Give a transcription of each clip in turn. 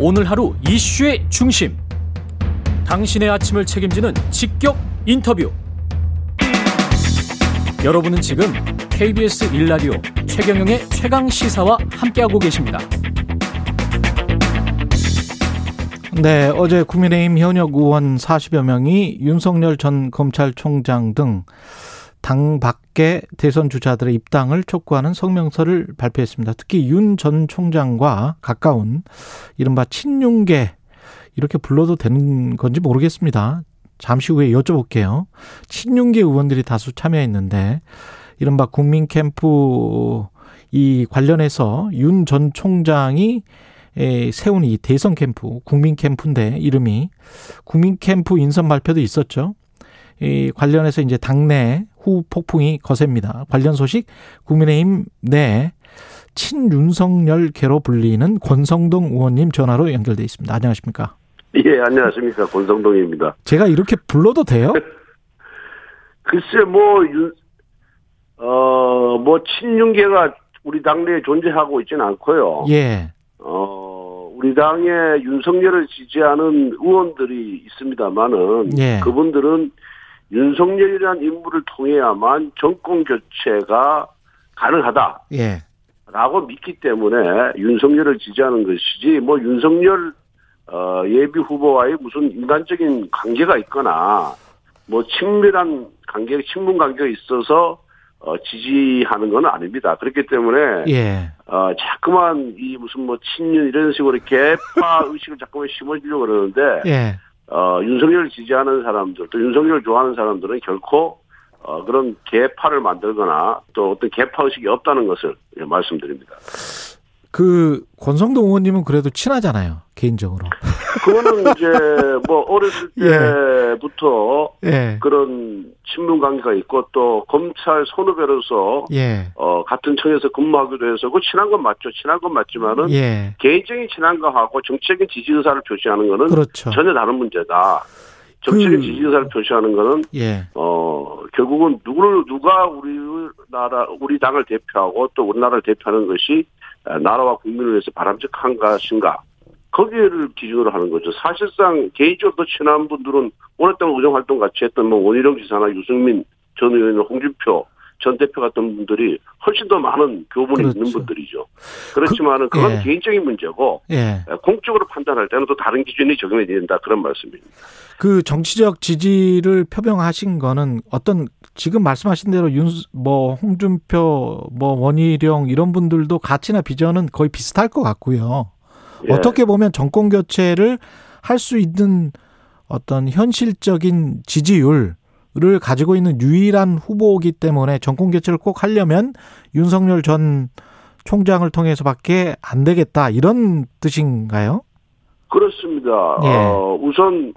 오늘 하루 이슈의 중심. 당신의 아침을 책임지는 직격 인터뷰. 여러분은 지금 KBS 1라디오 최경영의 최강 시사와 함께하고 계십니다. 네, 어제 국민의힘 현역 의원 40여 명이 윤석열 전 검찰총장 등 당 밖의 대선 주자들의 입당을 촉구하는 성명서를 발표했습니다. 특히 윤 전 총장과 가까운 이른바 친윤계 이렇게 불러도 되는 건지 모르겠습니다. 잠시 후에 여쭤볼게요. 친윤계 의원들이 다수 참여했는데 이른바 국민 캠프 이 관련해서 윤 전 총장이 세운 이 대선 캠프, 국민 캠프인데 이름이 국민 캠프 인선 발표도 있었죠. 이 관련해서 이제 당내 후 폭풍이 거셉니다. 관련 소식 국민의힘 내 친윤석열계로 불리는 권성동 의원님 전화로 연결돼 있습니다. 안녕하십니까? 예, 안녕하십니까. 권성동입니다. 제가 이렇게 불러도 돼요? 글쎄, 뭐, 윤, 어, 뭐, 친윤계가 우리 당내에 존재하고 있지는 않고요. 예. 어, 우리 당에 윤석열을 지지하는 의원들이 있습니다만은, 예. 그분들은 윤석열이라는 인물을 통해야만 정권 교체가 가능하다. 예. 라고 믿기 때문에 윤석열을 지지하는 것이지, 뭐, 윤석열, 어, 예비 후보와의 무슨 인간적인 관계가 있거나, 뭐, 친밀한 관계, 친분 관계가 있어서, 어, 지지하는 건 아닙니다. 그렇기 때문에, 예. 어, 자꾸만 이 무슨 뭐, 친윤 이런 식으로 개파 의식을 자꾸만 심어주려고 그러는데, 예. 어, 윤석열을 지지하는 사람들, 또 윤석열을 좋아하는 사람들은 결코 어, 그런 개파를 만들거나 또 어떤 개파 의식이 없다는 것을 예, 말씀드립니다. 그 권성동 의원님은 그래도 친하잖아요 개인적으로. 그거는 이제 뭐 어렸을 때부터 예. 그런 친분 관계가 있고 또 검찰 선후배로서 예. 어, 같은 청에서 근무하기도 해서 그 친한 건 맞죠. 친한 건 맞지만은 예. 개인적인 친한 거하고 정치적인 지지 의사를 표시하는 거는 그렇죠. 전혀 다른 문제다. 정치적인 그- 지지 의사를 표시하는 거는 예. 어, 결국은 누구를, 누가 우리 나라, 우리 당을 대표하고 또 우리나라를 대표하는 것이 나라와 국민을 위해서 바람직한 것인가. 거기를 기준으로 하는 거죠. 사실상 개인적으로 더 친한 분들은 오랫동안 의정활동 같이 했던 뭐 원희룡 지사나 유승민 전 의원, 홍준표 전 대표 같은 분들이 훨씬 더 많은 교분이 그렇죠. 있는 분들이죠. 그렇지만은 그 건 예. 개인적인 문제고 예. 공적으로 판단할 때는 또 다른 기준이 적용이 된다 그런 말씀입니다. 그 정치적 지지를 표명하신 거는 어떤 지금 말씀하신 대로 윤 뭐 홍준표 뭐 원희룡 이런 분들도 가치나 비전은 거의 비슷할 것 같고요. 예. 어떻게 보면 정권 교체를 할 수 있는 어떤 현실적인 지지율을 가지고 있는 유일한 후보이기 때문에 정권 교체를 꼭 하려면 윤석열 전 총장을 통해서밖에 안 되겠다 이런 뜻인가요? 그렇습니다. 예. 어, 우선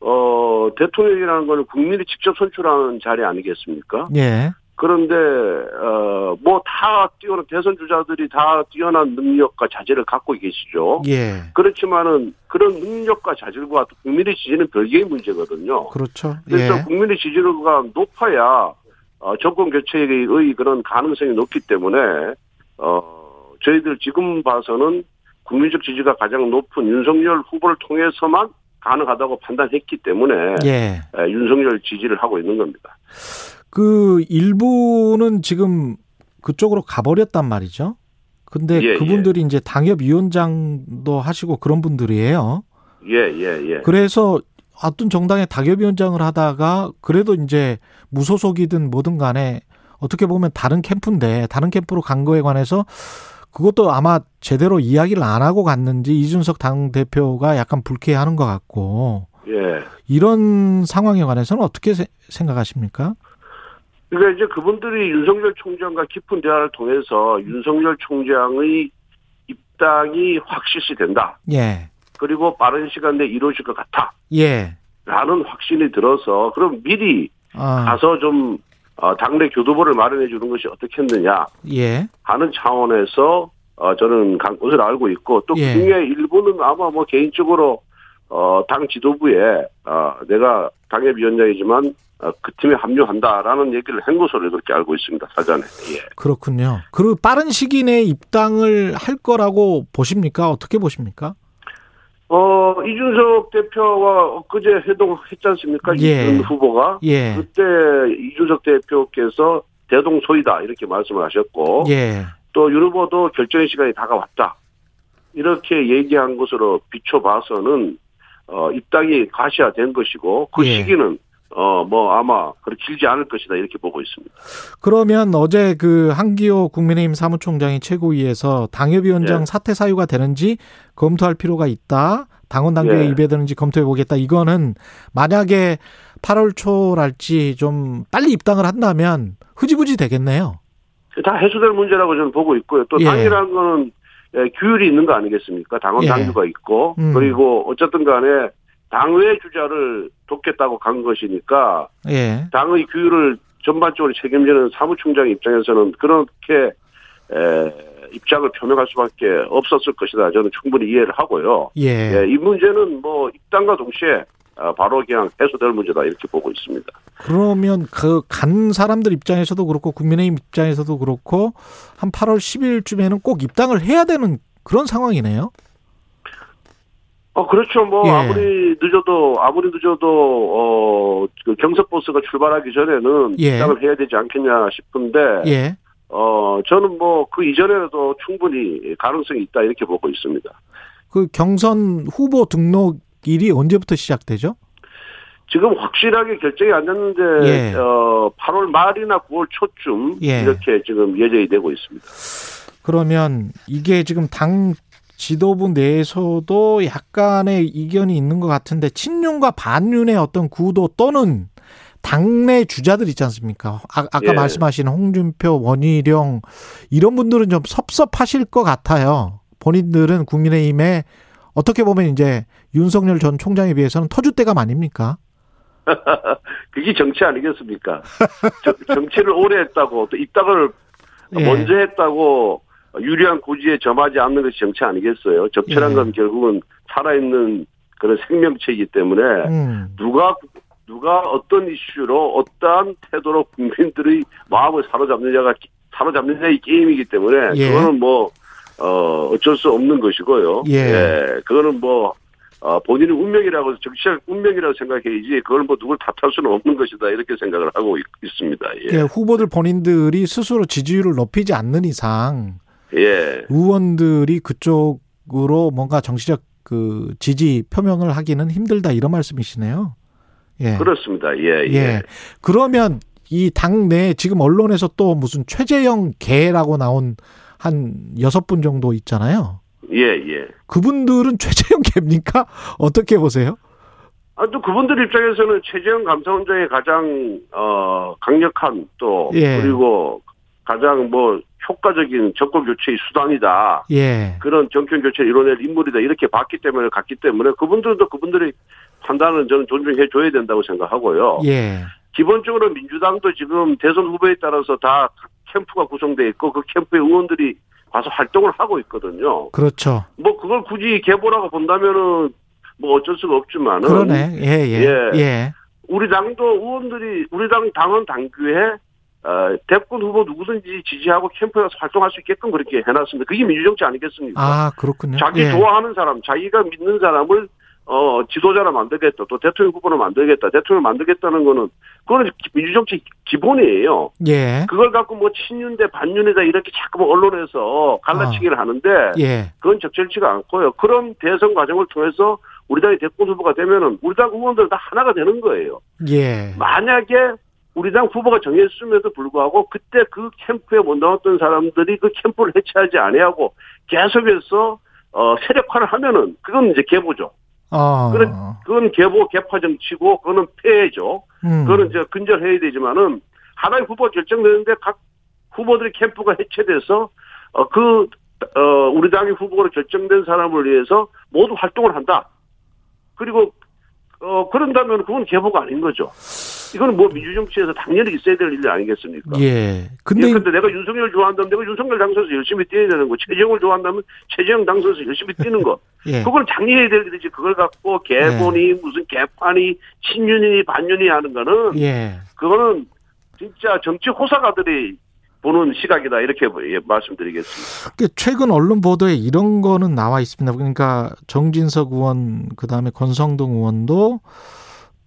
어, 대통령이라는 건 국민이 직접 선출하는 자리 아니겠습니까? 예. 그런데 어, 뭐 다 뛰어난 대선 주자들이 다 뛰어난 능력과 자질을 갖고 계시죠. 예. 그렇지만은 그런 능력과 자질과 또 국민의 지지는 별개의 문제거든요. 그렇죠. 그래서 예. 국민의 지지도가 높아야 어, 정권 교체의 그런 가능성이 높기 때문에 어, 저희들 지금 봐서는 국민적 지지가 가장 높은 윤석열 후보를 통해서만 가능하다고 판단했기 때문에 예. 에, 윤석열 지지를 하고 있는 겁니다. 그 일부는 지금 그쪽으로 가버렸단 말이죠. 근데 예, 그분들이 이제 당협위원장도 하시고 그런 분들이에요. 예, 예, 예. 그래서 어떤 정당의 당협위원장을 하다가 그래도 이제 무소속이든 뭐든 간에 어떻게 보면 다른 캠프인데 다른 캠프로 간 거에 관해서 그것도 아마 제대로 이야기를 안 하고 갔는지 이준석 당 대표가 약간 불쾌해하는 것 같고 예. 이런 상황에 관해서는 어떻게 세- 생각하십니까? 그러니까 이제 그분들이 윤석열 총장과 깊은 대화를 통해서 윤석열 총장의 입당이 확실시 된다. 예. 그리고 빠른 시간 내에 이루어질 것 같아. 예. 라는 확신이 들어서 그럼 미리 아, 가서 좀 어, 당내 교두보를 마련해 주는 것이 어떻겠느냐 예. 하는 차원에서 어, 저는 간 것을 알고 있고 또 예. 그중에 일부는 아마 뭐 개인적으로 어, 당 지도부에 어, 내가 당협위원장이지만 어, 그 팀에 합류한다라는 얘기를 한 것으로 그렇게 알고 있습니다 사전에. 예. 그렇군요. 그리고 빠른 시기 내에 입당을 할 거라고 보십니까? 어떻게 보십니까? 어, 이준석 대표와 엊그제 회동했지 않습니까? 예. 이준 후보가. 예. 그때 이준석 대표께서 대동소이다 이렇게 말씀을 하셨고 예. 또윤 후보도 결정의 시간이 다가왔다 이렇게 얘기한 것으로 비춰봐서는 어, 입당이 가시화된 것이고 그 예. 시기는 어, 뭐 아마 그렇게 길지 않을 것이다 이렇게 보고 있습니다. 그러면 어제 그 한기호 국민의힘 사무총장이 최고위에서 당협위원장 예. 사퇴 사유가 되는지 검토할 필요가 있다. 당원 당규에 예. 위배되는지 검토해 보겠다. 이거는 만약에 8월 초랄지 좀 빨리 입당을 한다면 흐지부지 되겠네요. 다 해소될 문제라고 저는 보고 있고요. 또 예. 당이라는 거는 예, 규율이 있는 거 아니겠습니까? 당원 예. 당규가 있고 음. 그리고 어쨌든 간에 당외 주자를 돕겠다고 간 것이니까 예. 당의 규율을 전반적으로 책임지는 사무총장 입장에서는 그렇게 에, 입장을 표명할 수밖에 없었을 것이다. 저는 충분히 이해를 하고요. 예. 예, 이 문제는 뭐 입당과 동시에 아, 바로 그냥 해소될 문제다 이렇게 보고 있습니다. 그러면 그 간 사람들 입장에서도 그렇고 국민의힘 입장에서도 그렇고 한 8월 10일쯤에는 꼭 입당을 해야 되는 그런 상황이네요. 어 그렇죠. 뭐 예. 아무리 늦어도 아무리 늦어도 어 그 경석 버스가 출발하기 전에는 예. 입당을 해야 되지 않겠냐 싶은데 예. 어 저는 뭐 그 이전에도 충분히 가능성이 있다 이렇게 보고 있습니다. 그 경선 후보 등록일이 언제부터 시작되죠? 지금 확실하게 결정이 안 됐는데 예. 어 8월 말이나 9월 초쯤 예. 이렇게 지금 예정이 되고 있습니다. 그러면 이게 지금 당 지도부 내에서도 약간의 이견이 있는 것 같은데 친윤과 반윤의 어떤 구도 또는 당내 주자들 있지 않습니까? 아, 까 예. 말씀하신 홍준표, 원희룡 이런 분들은 좀 섭섭하실 것 같아요. 본인들은 국민의힘에 어떻게 보면 이제 윤석열 전 총장에 비해서는 터줏대감 아닙니까? 그게 정치 아니겠습니까? 저- 정치를 오래 했다고 또 입당을 예. 먼저 했다고 유리한 고지에 점하지 않는 것이 정치 아니겠어요? 정치란 예. 건 결국은 살아있는 그런 생명체이기 때문에 음. 누가 누가 어떤 이슈로 어떠한 태도로 국민들의 마음을 사로잡느냐가 사로잡느냐의 게임이기 때문에 예. 그거는 뭐 어, 어쩔 수 없는 것이고요. 예. 그거는 뭐 어, 본인의 운명이라고 정치적 운명이라고 생각해야지 그걸 뭐 누굴 탓할 수는 없는 것이다 이렇게 생각을 하고 있, 습니다 예. 그 후보들 본인들이 스스로 지지율을 높이지 않는 이상 예. 의원들이 그쪽으로 뭔가 정치적 그 지지 표명을 하기는 힘들다 이런 말씀이시네요. 예. 그렇습니다. 예, 예. 예. 그러면 이 당내 지금 언론에서 또 무슨 최재형 개라고 나온 한 여섯 분 정도 있잖아요. 예, 예. 그분들은 최재형 개입니까? 어떻게 보세요? 아, 또 그분들 입장에서는 최재형 감사원장의 가장, 어, 강력한 또, 예. 그리고 가장 뭐, 효과적인 정권 교체의 수단이다. 예. 그런 정권 교체를 이뤄낼 인물이다. 이렇게 봤기 때문에, 갔기 때문에 그분들도 그분들의 판단은 저는 존중해 줘야 된다고 생각하고요. 예. 기본적으로 민주당도 지금 대선 후보에 따라서 다 캠프가 구성돼 있고 그 캠프의 의원들이 가서 활동을 하고 있거든요. 그렇죠. 뭐 그걸 굳이 계보라고 본다면은 뭐 어쩔 수가 없지만은 그러네. 예, 예. 예. 예. 우리 당도 의원들이 우리 당 당원 당규에 어, 대권 후보 누구든지 지지하고 캠프에 가서 활동할 수 있게끔 그렇게 해놨습니다. 그게 민주정치 아니겠습니까? 아, 그렇군요. 자기 예. 좋아하는 사람, 자기가 믿는 사람을 어 지도자로 만들겠다, 또 대통령 후보로 만들겠다, 대통령 만들겠다는 거는 그거는 민주정치 기본이에요. 예. 그걸 갖고 뭐 친윤대 반윤이다 이렇게 자꾸 뭐 언론에서 갈라치기를 하는데 예. 그건 적절치가 않고요. 그런 대선 과정을 통해서 우리 당이 대권 후보가 되면은 우리 당 의원들 다 하나가 되는 거예요. 예. 만약에 우리 당 후보가 정했음에도 불구하고 그때 그 캠프에 못 나왔던 사람들이 그 캠프를 해체하지 아니하고 계속해서 어 세력화를 하면은 그건 이제 개보죠. 어. 그런- 그건 개보 개파 정치고 그거는 폐해죠. 음. 그거는 이제 근절해야 되지만은 하나의 후보가 결정되는데 각 후보들의 캠프가 해체돼서 어 그 어, 우리 당의 후보로 결정된 사람을 위해서 모두 활동을 한다. 그리고 어 그런다면 그건 개보가 아닌 거죠. 이거는 뭐 민주정치에서 당연히 있어야 될 일 아니겠습니까? 예. 근데, 근데 내가 윤석열 좋아한다면 내가 윤석열 당선에서 열심히 뛰어야 되는 거. 최재형을 좋아한다면 최재형 당선에서 열심히 뛰는 거. 예. 그걸 장려해야 될 일이지. 그걸 갖고 개본이 무슨 개판이 친윤이 반윤이 하는 거는 예. 그거는 진짜 정치 호사가들이 보는 시각이다 이렇게 예, 말씀드리겠습니다. 그 최근 언론 보도에 이런 거는 나와 있습니다. 그러니까 정진석 의원 그다음에 권성동 의원도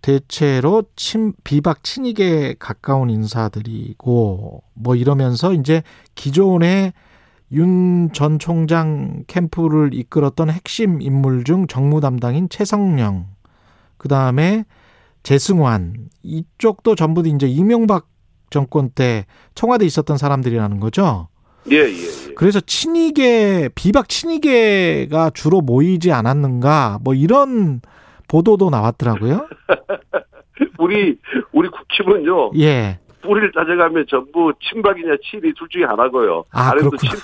대체로 친 비박 친이계 가까운 인사들이고 뭐 이러면서 이제 기존의 윤 전 총장 캠프를 이끌었던 핵심 인물 중 정무 담당인 최성령 그다음에 재승환 이쪽도 전부 이제 이명박 정권 때 청와대 에 있었던 사람들이라는 거죠. 예, 예, 예. 그래서 친이계 비박 친이계가 주로 모이지 않았는가 뭐 이런 보도도 나왔더라고요. 우리 우리 국힘은요. 예. 뿌리를 따져가면 전부 친박이냐 친이 둘 중에 하나고요. 아, 아래도 그렇구나. 친,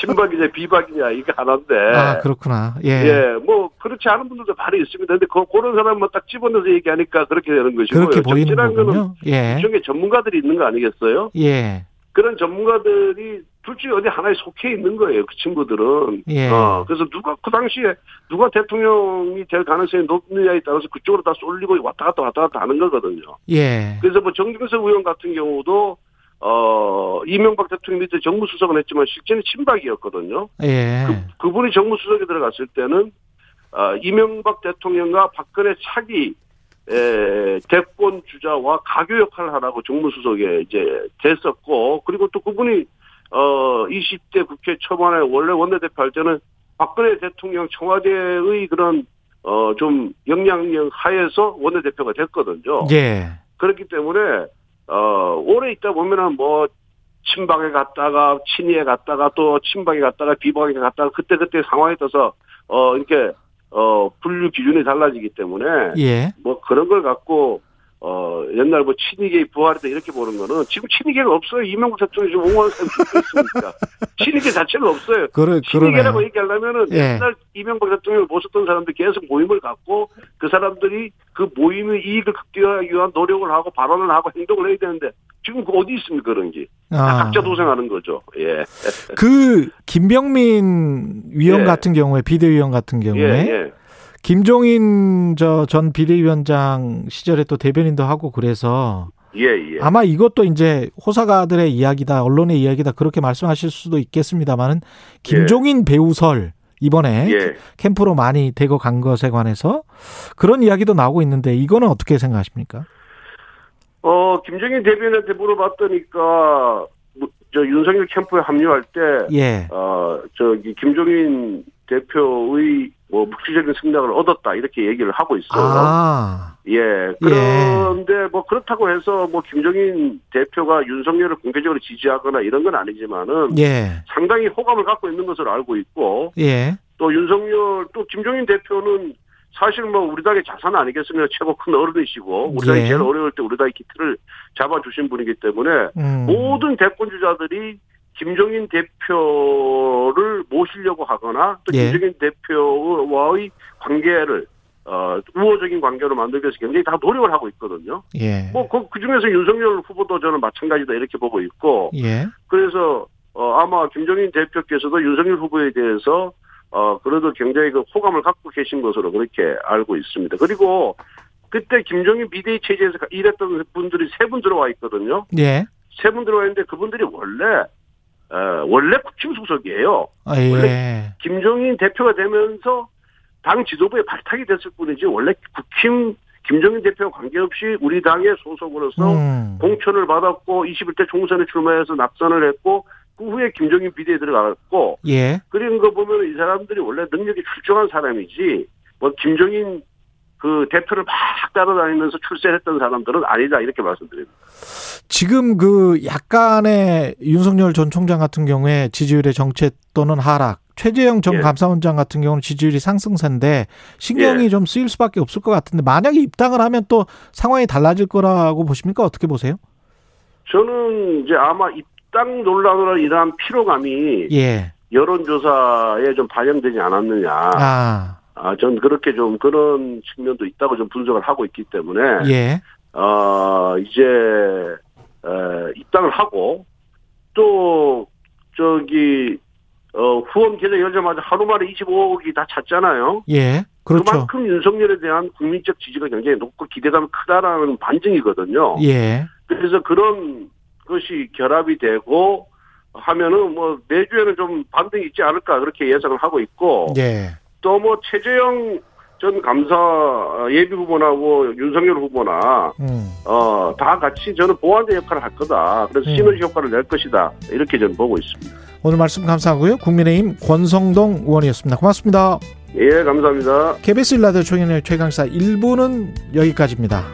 친박이냐 비박이냐 이게 하나인데. 아 그렇구나. 예. 예, 뭐 그렇지 않은 분들도 많이 있습니다. 근데 그, 그런 사람만 딱 집어넣어서 얘기하니까 그렇게 되는 것이고요. 그렇게 보이는 거는. 예. 일종의 전문가들이 있는 거 아니겠어요? 예. 그런 전문가들이 둘 중에 어디 하나에 속해 있는 거예요. 그 친구들은. 예. 어, 그래서 누가 그 당시에 누가 대통령이 될 가능성이 높느냐에 따라서 그쪽으로 다 쏠리고 왔다 갔다 왔다 갔다 하는 거거든요. 예. 그래서 뭐 정경석 의원 같은 경우도 어 이명박 대통령 밑에 정무수석은 했지만 실제는 친박이었거든요. 예. 그, 그분이 정무수석에 들어갔을 때는 어, 이명박 대통령과 박근혜 차기 에, 대권 주자와 가교 역할을 하라고 정무수석에 이제 됐었고 그리고 또 그분이 어 20대 국회 초반에 원래 원내대표 할 때는 박근혜 대통령 청와대의 그런 어 좀 영향력 하에서 원내대표가 됐거든요. 예. 그렇기 때문에 어 오래 있다 보면은 뭐 친박에 갔다가 친이에 갔다가 또 친박에 갔다가 비박에 갔다가 그때 그때 상황에 따라서 어 이렇게 어 분류 기준이 달라지기 때문에 예. 뭐 그런 걸 갖고 어 옛날 뭐 친이계 부활이다 이렇게 보는 거는 지금 친이계가 없어요 이명박 대통령이 지금 옹호하는 사람이 있습니까 친이계 자체는 없어요 그러 친이계라고 그러네요. 얘기하려면은 예. 옛날 이명박 대통령을 모셨던 사람들이 계속 모임을 갖고 그 사람들이 그 모임의 이익을 극대화하기 위한 노력을 하고 발언을 하고 행동을 해야 되는데 지금 그 어디 있습니까 그런 게다 아. 각자 도생하는 거죠 예 그 김병민 위원 예. 같은 경우에 비대위원 같은 경우에 예, 예. 김종인 저 전 비대위원장 시절에 또 대변인도 하고 그래서 예, 예. 아마 이것도 이제 호사가들의 이야기다, 언론의 이야기다 그렇게 말씀하실 수도 있겠습니다만은 김종인 배우설 이번에 예. 캠프로 많이 대거 간 것에 관해서 그런 이야기도 나오고 있는데 이거는 어떻게 생각하십니까? 어, 김정인 대변인한테 물어봤더니까, 뭐, 저 윤석열 캠프에 합류할 때, 예, 어, 저기, 김종인 대표의 뭐, 묵시적인 승낙을 얻었다, 이렇게 얘기를 하고 있어요. 아, 예. 그런데 뭐, 그렇다고 해서 뭐, 김종인 대표가 윤석열을 공개적으로 지지하거나 이런 건 아니지만은, 예, 상당히 호감을 갖고 있는 것으로 알고 있고, 예, 또 윤석열, 또 김종인 대표는 사실 뭐 우리 당의 자산 아니겠습니까? 최고 큰 어른이시고, 우리 당이 예. 제일 어려울 때 우리 당의 기틀을 잡아주신 분이기 때문에 음, 모든 대권 주자들이 김종인 대표를 모시려고 하거나 또 예. 김종인 대표와의 관계를 어, 우호적인 관계로 만들기 위해서 굉장히 다 노력을 하고 있거든요. 예, 뭐, 그, 그 중에서 윤석열 후보도 저는 마찬가지다 이렇게 보고 있고, 예, 그래서 어, 아마 김종인 대표께서도 윤석열 후보에 대해서 어, 그래도 굉장히 그 호감을 갖고 계신 것으로 그렇게 알고 있습니다. 그리고 그때 김종인 비대위 체제에서 일했던 분들이 세 분 들어와 있거든요. 예, 세 분 들어와 있는데 그분들이 원래 어, 원래 국힘 소속이에요. 아, 예, 김종인 대표가 되면서 당 지도부에 발탁이 됐을 뿐이지 원래 국힘 김종인 대표와 관계없이 우리 당의 소속으로서 음, 공천을 받았고 21대 총선에 출마해서 낙선을 했고 그 후에 김종인 비대에 들어갔고 예, 그런 거 보면 이 사람들이 원래 능력이 출중한 사람이지 뭐 김종인 그 대표를 막 따라다니면서 출세했던 사람들은 아니다 이렇게 말씀드립니다. 지금 그 약간의 윤석열 전 총장 같은 경우에 지지율의 정체 또는 하락, 최재형 전 예. 감사원장 같은 경우는 지지율이 상승세인데 신경이 예. 좀 쓰일 수밖에 없을 것 같은데 만약에 입당을 하면 또 상황이 달라질 거라고 보십니까? 어떻게 보세요? 저는 이제 아마 입당 논란으로 인한 피로감이 예. 여론조사에 좀 반영되지 않았느냐. 아, 아, 전 그렇게 좀 그런 측면도 있다고 좀 분석을 하고 있기 때문에 예. 어, 이제, 에, 입당을 하고, 또, 저기, 어, 후원 계좌 열자마자 하루 만에 25억이 다 찼잖아요. 예. 그렇죠. 그만큼 윤석열에 대한 국민적 지지가 굉장히 높고 기대감이 크다라는 반증이거든요. 예. 그래서 그런 것이 결합이 되고, 하면은 뭐 내주에는 좀 반등이 있지 않을까 그렇게 예상을 하고 있고 예. 또 뭐 최재형 전 감사 예비 후보나고 윤석열 후보나 음. 어다 같이 저는 보완제 역할을 할 거다. 그래서 음. 시너지 효과를 낼 것이다. 이렇게 저는 보고 있습니다. 오늘 말씀 감사하고요. 국민의힘 권성동 의원이었습니다. 고맙습니다. 예, 감사합니다. KBS 일라디오 총연의 최강사 1부는 여기까지입니다.